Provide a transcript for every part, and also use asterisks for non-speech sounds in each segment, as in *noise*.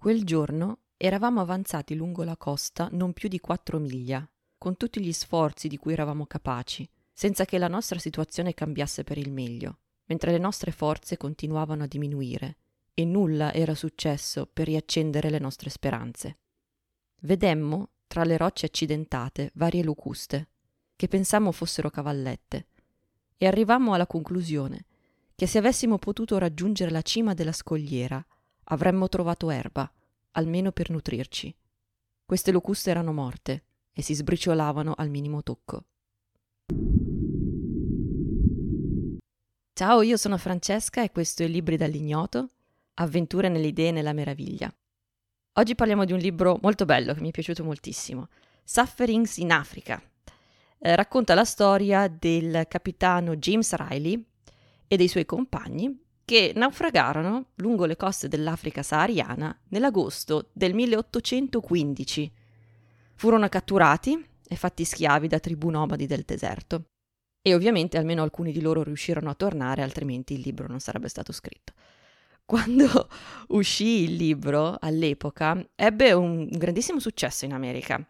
Quel giorno eravamo avanzati lungo la costa non più di quattro miglia, con tutti gli sforzi di cui eravamo capaci, senza che la nostra situazione cambiasse per il meglio, mentre le nostre forze continuavano a diminuire e nulla era successo per riaccendere le nostre speranze. Vedemmo, tra le rocce accidentate, varie locuste, che pensammo fossero cavallette, e arrivammo alla conclusione che se avessimo potuto raggiungere la cima della scogliera avremmo trovato erba, almeno per nutrirci. Queste locuste erano morte e si sbriciolavano al minimo tocco. Ciao, io sono Francesca e questo è Libri dall'ignoto, avventure nelle idee e nella meraviglia. Oggi parliamo di un libro molto bello che mi è piaciuto moltissimo, Sufferings in Africa. Eh, racconta la storia del capitano James Riley e dei suoi compagni che naufragarono lungo le coste dell'Africa sahariana nell'agosto del 1815. Furono catturati e fatti schiavi da tribù nomadi del deserto. E ovviamente almeno alcuni di loro riuscirono a tornare, altrimenti il libro non sarebbe stato scritto. Quando *laughs* uscì il libro, all'epoca, ebbe un grandissimo successo in America.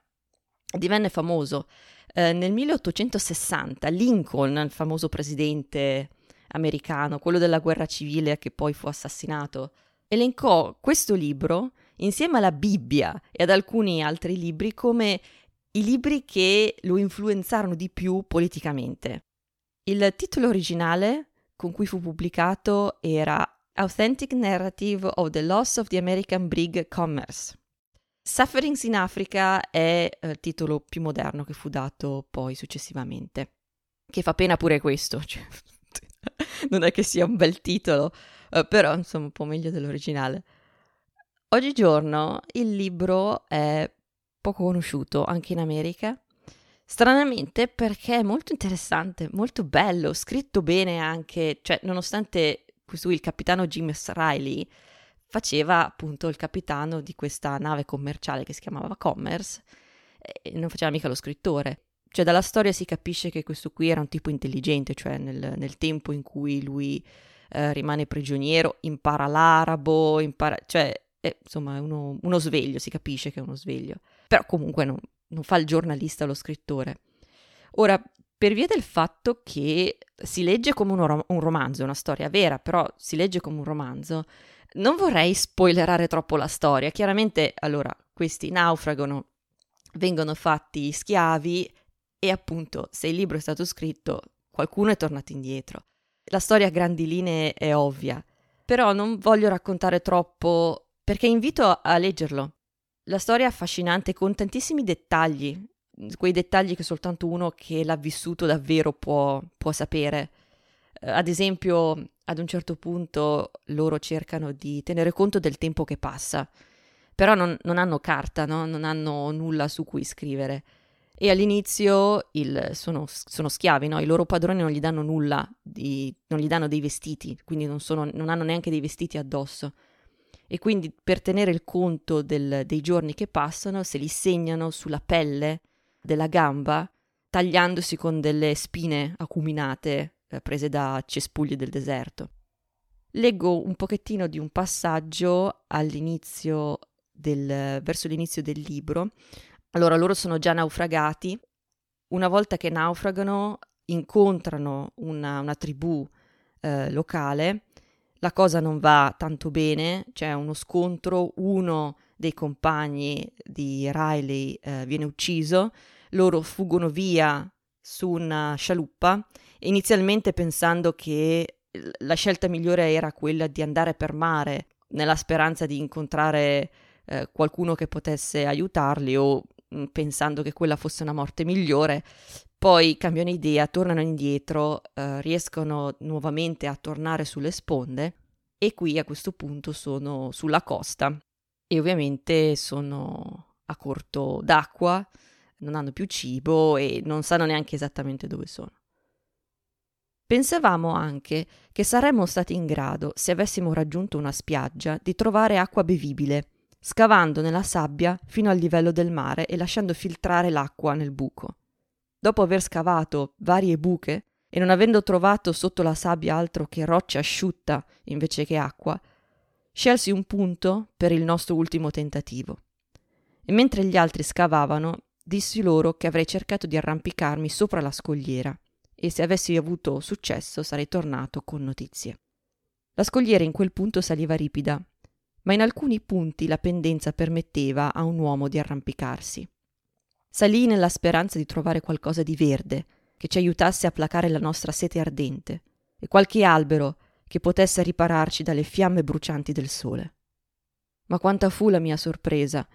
Divenne famoso. Eh, nel 1860 Lincoln, il famoso presidente americano, quello della guerra civile che poi fu assassinato, elencò questo libro insieme alla Bibbia e ad alcuni altri libri come i libri che lo influenzarono di più politicamente. Il titolo originale con cui fu pubblicato era Authentic Narrative of the Loss of the American Brig Commerce. Sufferings in Africa è eh, il titolo più moderno che fu dato poi successivamente, che fa pena pure questo, *laughs* cioè, *laughs* non è che sia un bel titolo, eh, però insomma un po' meglio dell'originale. Oggigiorno il libro è poco conosciuto anche in America, stranamente perché è molto interessante, molto bello, scritto bene anche, cioè nonostante questo il capitano James Riley faceva appunto il capitano di questa nave commerciale che si chiamava Commerce e non faceva mica lo scrittore. Cioè dalla storia si capisce che questo qui era un tipo intelligente, cioè nel, nel tempo in cui lui eh, rimane prigioniero, impara l'arabo, impara, cioè è, insomma è uno, uno, sveglio, si capisce che è uno sveglio. Però comunque non, non fa il giornalista lo scrittore. Ora, per via del fatto che si legge come un, rom- un romanzo, una storia vera, però si legge come un romanzo, non vorrei spoilerare troppo la storia. Chiaramente, allora, questi naufragano, vengono fatti schiavi e appunto, se il libro è stato scritto, qualcuno è tornato indietro. La storia a grandi linee è ovvia, però non voglio raccontare troppo perché invito a leggerlo. La storia è affascinante con tantissimi dettagli, quei dettagli che soltanto uno che l'ha vissuto davvero può, può sapere. Uh, ad esempio, ad un certo punto loro cercano di tenere conto del tempo che passa, però non, non hanno carta, no? non hanno nulla su cui scrivere. E all'inizio il, sono, sono, schiavi, no? i loro padroni non gli danno nulla, di, non gli danno dei vestiti, quindi non, sono, non, hanno neanche dei vestiti addosso. E quindi per tenere il conto del, dei giorni che passano, se li segnano sulla pelle della gamba, tagliandosi con delle spine acuminate eh, prese da cespugli del deserto. Leggo un pochettino di un passaggio all'inizio del, verso l'inizio del libro, allora loro sono già naufragati, una volta che naufragano incontrano una, una tribù eh, locale, la cosa non va tanto bene, c'è uno scontro, uno dei compagni di Riley eh, viene ucciso, loro fuggono via su una scialuppa, inizialmente pensando che la scelta migliore era quella di andare per mare nella speranza di incontrare eh, qualcuno che potesse aiutarli o pensando che quella fosse una morte migliore, poi cambiano idea, tornano indietro, eh, riescono nuovamente a tornare sulle sponde e qui a questo punto sono sulla costa e ovviamente sono a corto d'acqua, non hanno più cibo e non sanno neanche esattamente dove sono. Pensavamo anche che saremmo stati in grado, se avessimo raggiunto una spiaggia, di trovare acqua bevibile scavando nella sabbia fino al livello del mare e lasciando filtrare l'acqua nel buco. Dopo aver scavato varie buche e non avendo trovato sotto la sabbia altro che roccia asciutta invece che acqua, Scelsi un punto per il nostro ultimo tentativo. E mentre gli altri scavavano, dissi loro che avrei cercato di arrampicarmi sopra la scogliera e se avessi avuto successo sarei tornato con notizie. La scogliera in quel punto saliva ripida, ma in alcuni punti la pendenza permetteva a un uomo di arrampicarsi. Salii nella speranza di trovare qualcosa di verde che ci aiutasse a placare la nostra sete ardente e qualche albero che potesse ripararci dalle fiamme brucianti del sole. Ma quanta fu la mia sorpresa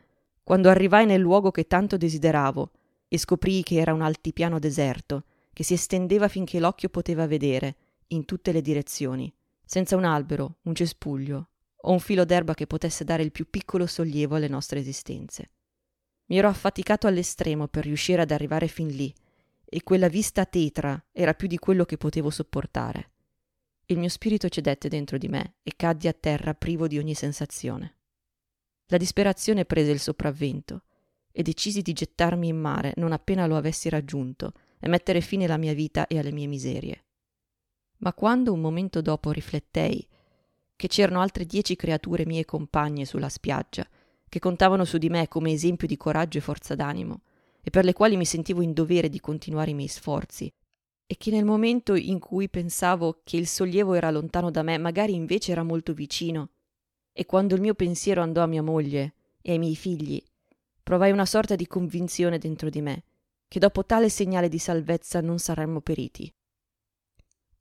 quando arrivai nel luogo che tanto desideravo e scoprii che era un altipiano deserto che si estendeva finché l'occhio poteva vedere in tutte le direzioni senza un albero, un cespuglio o un filo d'erba che potesse dare il più piccolo sollievo alle nostre esistenze. Mi ero affaticato all'estremo per riuscire ad arrivare fin lì, e quella vista tetra era più di quello che potevo sopportare. Il mio spirito cedette dentro di me e caddi a terra privo di ogni sensazione. La disperazione prese il sopravvento e decisi di gettarmi in mare non appena lo avessi raggiunto e mettere fine alla mia vita e alle mie miserie ma quando un momento dopo riflettei che c'erano altre dieci creature mie compagne sulla spiaggia, che contavano su di me come esempio di coraggio e forza d'animo, e per le quali mi sentivo in dovere di continuare i miei sforzi, e che nel momento in cui pensavo che il sollievo era lontano da me, magari invece era molto vicino, e quando il mio pensiero andò a mia moglie e ai miei figli, provai una sorta di convinzione dentro di me, che dopo tale segnale di salvezza non saremmo periti.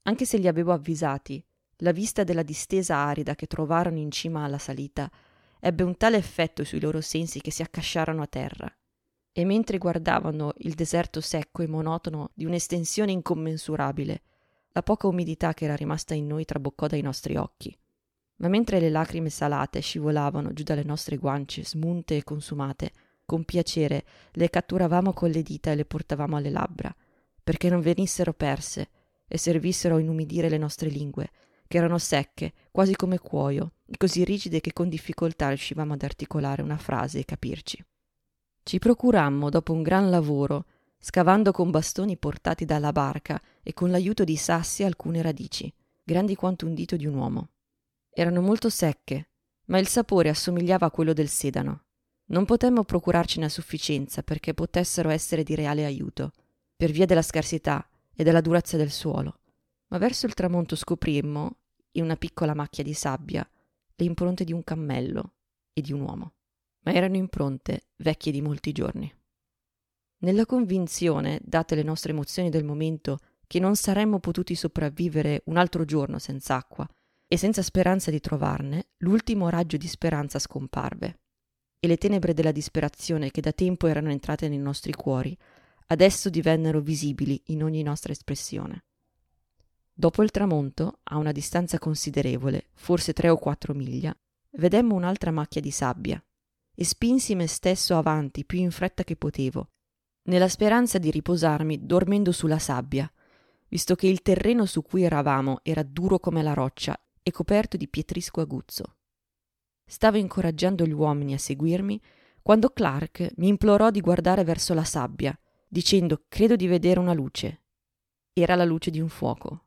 Anche se li avevo avvisati, la vista della distesa arida che trovarono in cima alla salita ebbe un tale effetto sui loro sensi che si accasciarono a terra. E mentre guardavano il deserto secco e monotono di un'estensione incommensurabile, la poca umidità che era rimasta in noi traboccò dai nostri occhi. Ma mentre le lacrime salate scivolavano giù dalle nostre guance, smunte e consumate, con piacere le catturavamo con le dita e le portavamo alle labbra, perché non venissero perse e servissero a inumidire le nostre lingue, che erano secche, quasi come cuoio, e così rigide che con difficoltà riuscivamo ad articolare una frase e capirci. Ci procurammo, dopo un gran lavoro, scavando con bastoni portati dalla barca e con l'aiuto di sassi alcune radici, grandi quanto un dito di un uomo. Erano molto secche, ma il sapore assomigliava a quello del sedano. Non potemmo procurarcene a sufficienza perché potessero essere di reale aiuto, per via della scarsità e della durezza del suolo, ma verso il tramonto scoprimmo, in una piccola macchia di sabbia, le impronte di un cammello e di un uomo, ma erano impronte vecchie di molti giorni. Nella convinzione, date le nostre emozioni del momento, che non saremmo potuti sopravvivere un altro giorno senza acqua e senza speranza di trovarne, l'ultimo raggio di speranza scomparve e le tenebre della disperazione che da tempo erano entrate nei nostri cuori adesso divennero visibili in ogni nostra espressione. Dopo il tramonto, a una distanza considerevole, forse tre o quattro miglia, vedemmo un'altra macchia di sabbia e spinsi me stesso avanti più in fretta che potevo, nella speranza di riposarmi dormendo sulla sabbia, visto che il terreno su cui eravamo era duro come la roccia e coperto di pietrisco aguzzo. Stavo incoraggiando gli uomini a seguirmi quando Clark mi implorò di guardare verso la sabbia dicendo credo di vedere una luce. Era la luce di un fuoco.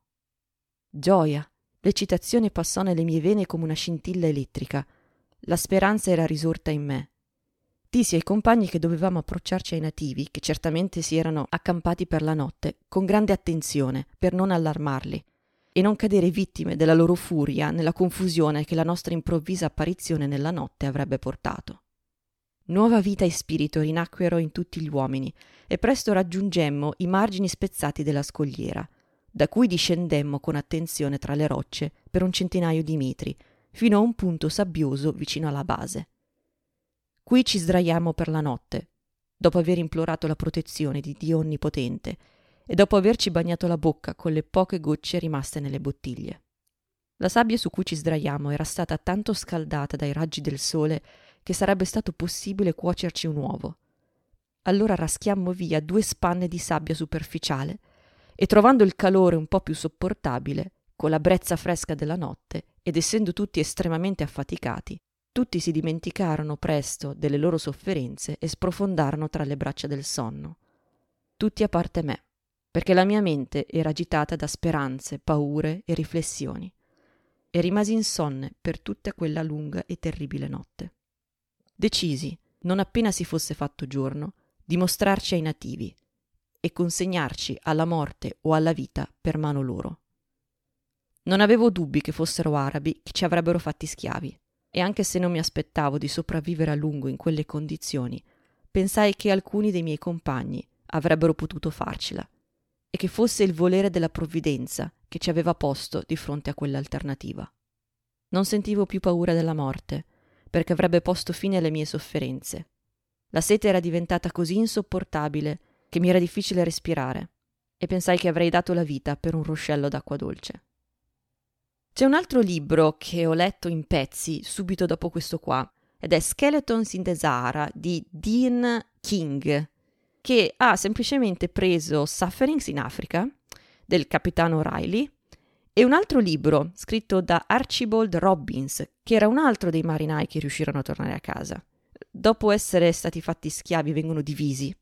Gioia, l'eccitazione passò nelle mie vene come una scintilla elettrica. La speranza era risorta in me. Dissi ai compagni che dovevamo approcciarci ai nativi, che certamente si erano accampati per la notte, con grande attenzione, per non allarmarli, e non cadere vittime della loro furia nella confusione che la nostra improvvisa apparizione nella notte avrebbe portato. Nuova vita e spirito rinacquero in tutti gli uomini, e presto raggiungemmo i margini spezzati della scogliera, da cui discendemmo con attenzione tra le rocce per un centinaio di metri, fino a un punto sabbioso vicino alla base. Qui ci sdraiammo per la notte, dopo aver implorato la protezione di Dio Onnipotente e dopo averci bagnato la bocca con le poche gocce rimaste nelle bottiglie. La sabbia su cui ci sdraiamo era stata tanto scaldata dai raggi del sole che sarebbe stato possibile cuocerci un uovo. Allora raschiammo via due spanne di sabbia superficiale e trovando il calore un po' più sopportabile, con la brezza fresca della notte ed essendo tutti estremamente affaticati, tutti si dimenticarono presto delle loro sofferenze e sprofondarono tra le braccia del sonno. Tutti a parte me, perché la mia mente era agitata da speranze, paure e riflessioni e rimasi insonne per tutta quella lunga e terribile notte. Decisi, non appena si fosse fatto giorno, di mostrarci ai nativi e consegnarci alla morte o alla vita per mano loro. Non avevo dubbi che fossero arabi che ci avrebbero fatti schiavi, e anche se non mi aspettavo di sopravvivere a lungo in quelle condizioni, pensai che alcuni dei miei compagni avrebbero potuto farcela, e che fosse il volere della provvidenza che ci aveva posto di fronte a quell'alternativa. Non sentivo più paura della morte, perché avrebbe posto fine alle mie sofferenze. La sete era diventata così insopportabile che mi era difficile respirare, e pensai che avrei dato la vita per un ruscello d'acqua dolce. C'è un altro libro che ho letto in pezzi subito dopo questo qua, ed è Skeletons in the Sahara di Dean King, che ha semplicemente preso Sufferings in Africa del capitano Riley e un altro libro scritto da Archibald Robbins, che era un altro dei marinai che riuscirono a tornare a casa. Dopo essere stati fatti schiavi vengono divisi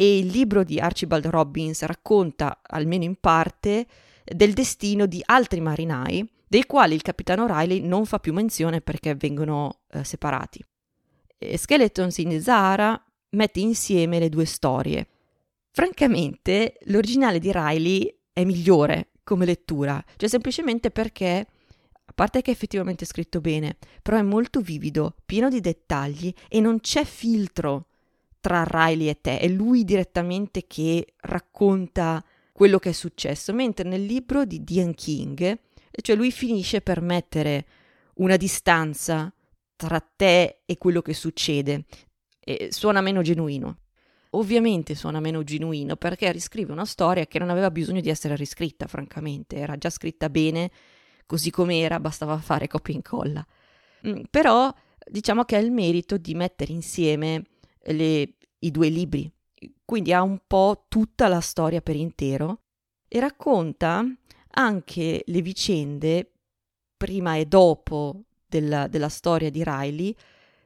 e il libro di Archibald Robbins racconta, almeno in parte, del destino di altri marinai, dei quali il capitano Riley non fa più menzione perché vengono eh, separati. E Skeletons in Zahara mette insieme le due storie. Francamente, l'originale di Riley è migliore come lettura, cioè semplicemente perché, a parte che è effettivamente scritto bene, però è molto vivido, pieno di dettagli e non c'è filtro tra Riley e te, è lui direttamente che racconta quello che è successo, mentre nel libro di Diane King, cioè lui finisce per mettere una distanza tra te e quello che succede, e suona meno genuino. Ovviamente suona meno genuino perché riscrive una storia che non aveva bisogno di essere riscritta, francamente, era già scritta bene, così com'era, bastava fare copia e incolla. Mm, però diciamo che ha il merito di mettere insieme le, i due libri, quindi ha un po' tutta la storia per intero e racconta anche le vicende prima e dopo della, della storia di Riley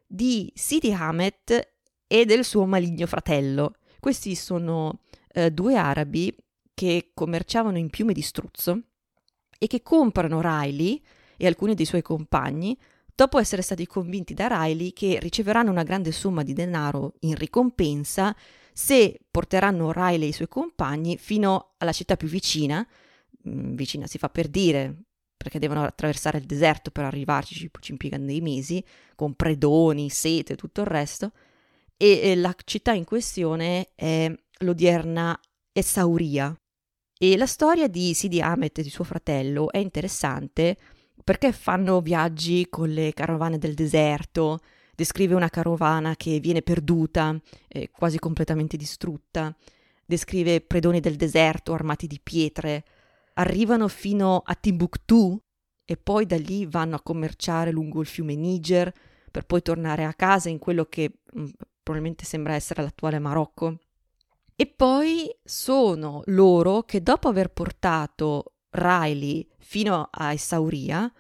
di Sidi Hamet e del suo maligno fratello. Questi sono eh, due arabi che commerciavano in piume di struzzo e che comprano Riley e alcuni dei suoi compagni dopo essere stati convinti da Riley che riceveranno una grande somma di denaro in ricompensa se porteranno Riley e i suoi compagni fino alla città più vicina, mm, vicina si fa per dire, perché devono attraversare il deserto per arrivarci, ci, ci impiegano dei mesi, con predoni, sete e tutto il resto, e, e la città in questione è l'odierna Essauria. E la storia di Sidi Ahmed e di suo fratello è interessante perché fanno viaggi con le carovane del deserto, descrive una carovana che viene perduta, eh, quasi completamente distrutta, descrive predoni del deserto armati di pietre, arrivano fino a Timbuktu e poi da lì vanno a commerciare lungo il fiume Niger per poi tornare a casa in quello che mh, mm, probabilmente sembra essere l'attuale Marocco. E poi sono loro che dopo aver portato Riley fino a Essauria,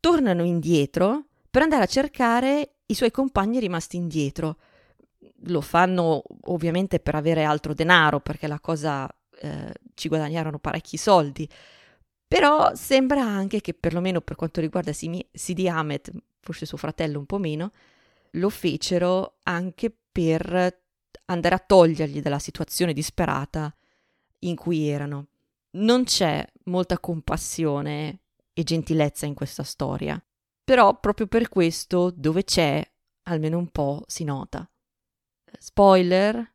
tornano indietro per andare a cercare i suoi compagni rimasti indietro. Lo fanno ovviamente per avere altro denaro, perché la cosa eh, ci guadagnarono parecchi soldi. Però sembra anche che, perlomeno per quanto riguarda Sidi Ahmed, forse suo fratello un po' meno, lo fecero anche per andare a togliergli dalla situazione disperata in cui erano. Non c'è molta compassione e gentilezza in questa storia, però proprio per questo dove c'è, almeno un po' si nota. Spoiler,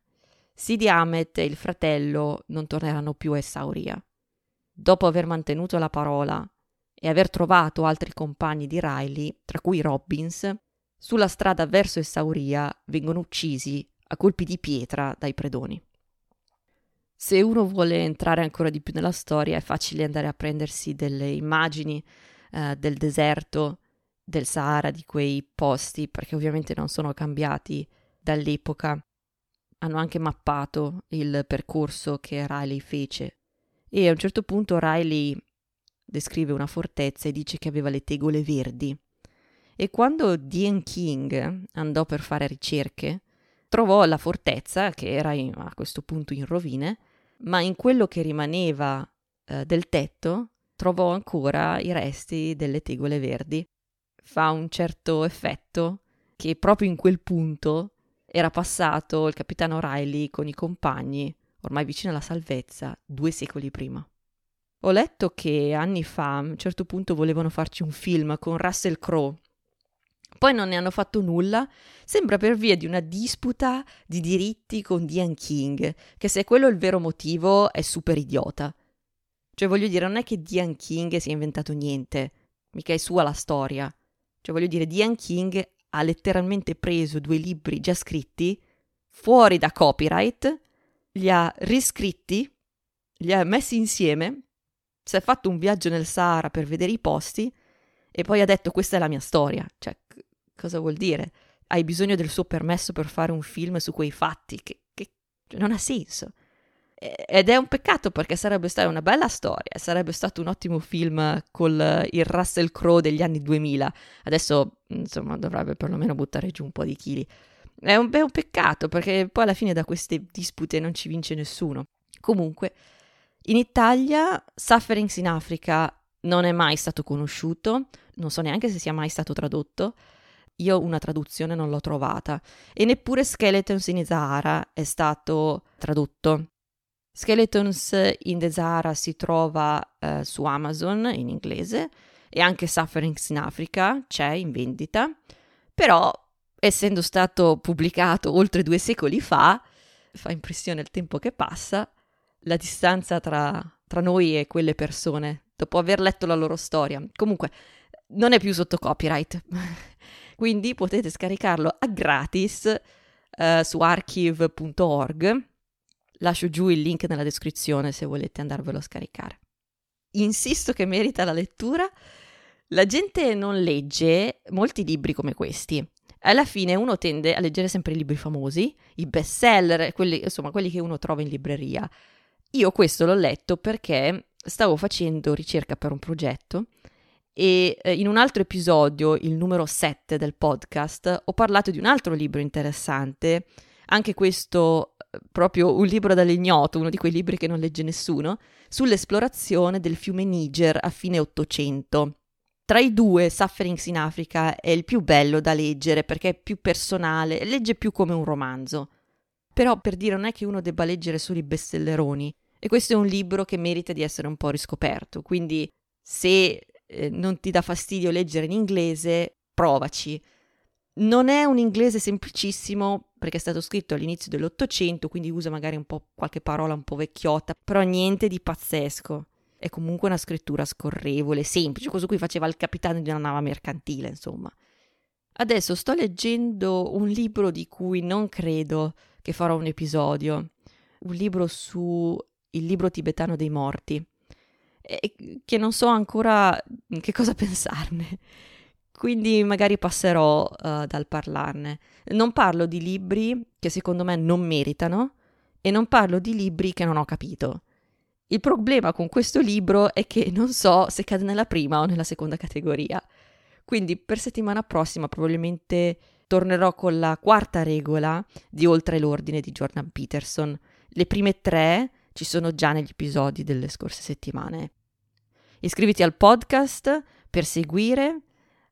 Sidi Ahmed e il fratello non torneranno più a Essauria. Dopo aver mantenuto la parola e aver trovato altri compagni di Riley, tra cui Robbins, sulla strada verso Essauria vengono uccisi a colpi di pietra dai predoni. Se uno vuole entrare ancora di più nella storia è facile andare a prendersi delle immagini eh, del deserto, del Sahara, di quei posti, perché ovviamente non sono cambiati dall'epoca. Hanno anche mappato il percorso che Riley fece. E a un certo punto Riley descrive una fortezza e dice che aveva le tegole verdi e quando Dean King andò per fare ricerche, trovò la fortezza, che era in, a questo punto in rovine, ma in quello che rimaneva eh, del tetto trovo ancora i resti delle tegole verdi. Fa un certo effetto che proprio in quel punto era passato il capitano Riley con i compagni, ormai vicino alla salvezza, due secoli prima. Ho letto che anni fa, a un certo punto, volevano farci un film con Russell Crowe. Poi non ne hanno fatto nulla, sembra per via di una disputa di diritti con Diane King, che se quello è il vero motivo è super idiota. Cioè voglio dire, non è che Diane King si è inventato niente, mica è sua la storia. Cioè voglio dire, Diane King ha letteralmente preso due libri già scritti, fuori da copyright, li ha riscritti, li ha messi insieme si è fatto un viaggio nel Sahara per vedere i posti e poi ha detto questa è la mia storia. Cioè, cosa vuol dire? Hai bisogno del suo permesso per fare un film su quei fatti? Che, che non ha senso. Ed è un peccato perché sarebbe stata una bella storia, sarebbe stato un ottimo film con il Russell Crowe degli anni 2000. Adesso, insomma, dovrebbe perlomeno buttare giù un po' di chili. È un, è un peccato perché poi alla fine da queste dispute non ci vince nessuno. Comunque, in Italia Sufferings in Africa non è mai stato conosciuto, non so neanche se sia mai stato tradotto. Io una traduzione non l'ho trovata e neppure Skeletons in the Sahara è stato tradotto. Skeletons in the Sahara si trova eh, su Amazon in inglese e anche Sufferings in Africa c'è in vendita, però essendo stato pubblicato oltre due secoli fa, fa impressione il tempo che passa, la distanza tra, tra noi e quelle persone dopo aver letto la loro storia. Comunque, non è più sotto copyright, *laughs* quindi potete scaricarlo a gratis uh, su archive.org. Lascio giù il link nella descrizione se volete andarvelo a scaricare. Insisto che merita la lettura. La gente non legge molti libri come questi. Alla fine uno tende a leggere sempre i libri famosi, i best seller, quelli, insomma, quelli che uno trova in libreria. Io questo l'ho letto perché stavo facendo ricerca per un progetto e eh, in un altro episodio, il numero 7 del podcast, ho parlato di un altro libro interessante, anche questo eh, proprio un libro dall'ignoto, uno di quei libri che non legge nessuno, sull'esplorazione del fiume Niger a fine Ottocento. Tra i due, Sufferings in Africa è il più bello da leggere perché è più personale, legge più come un romanzo. Però per dire non è che uno debba leggere solo i bestselleroni. E questo è un libro che merita di essere un po' riscoperto. Quindi se eh, non ti dà fastidio leggere in inglese, provaci. Non è un inglese semplicissimo perché è stato scritto all'inizio dell'Ottocento, quindi usa magari un po' qualche parola un po' vecchiotta, però niente di pazzesco. È comunque una scrittura scorrevole, semplice, cosa cui faceva il capitano di una nave mercantile, insomma. Adesso sto leggendo un libro di cui non credo che farò un episodio, un libro su il libro tibetano dei morti, e che non so ancora che cosa *laughs* pensarne. Quindi magari passerò uh, dal parlarne. Non parlo di libri che secondo me non meritano e non parlo di libri che non ho capito. Il problema con questo libro è che non so se cade nella prima o nella seconda categoria. Quindi per settimana prossima probabilmente tornerò con la quarta regola di Oltre l'ordine di Jordan Peterson. Le prime tre ci sono già negli episodi delle scorse settimane. Iscriviti al podcast per seguire.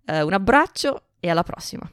Uh, un abbraccio e alla prossima.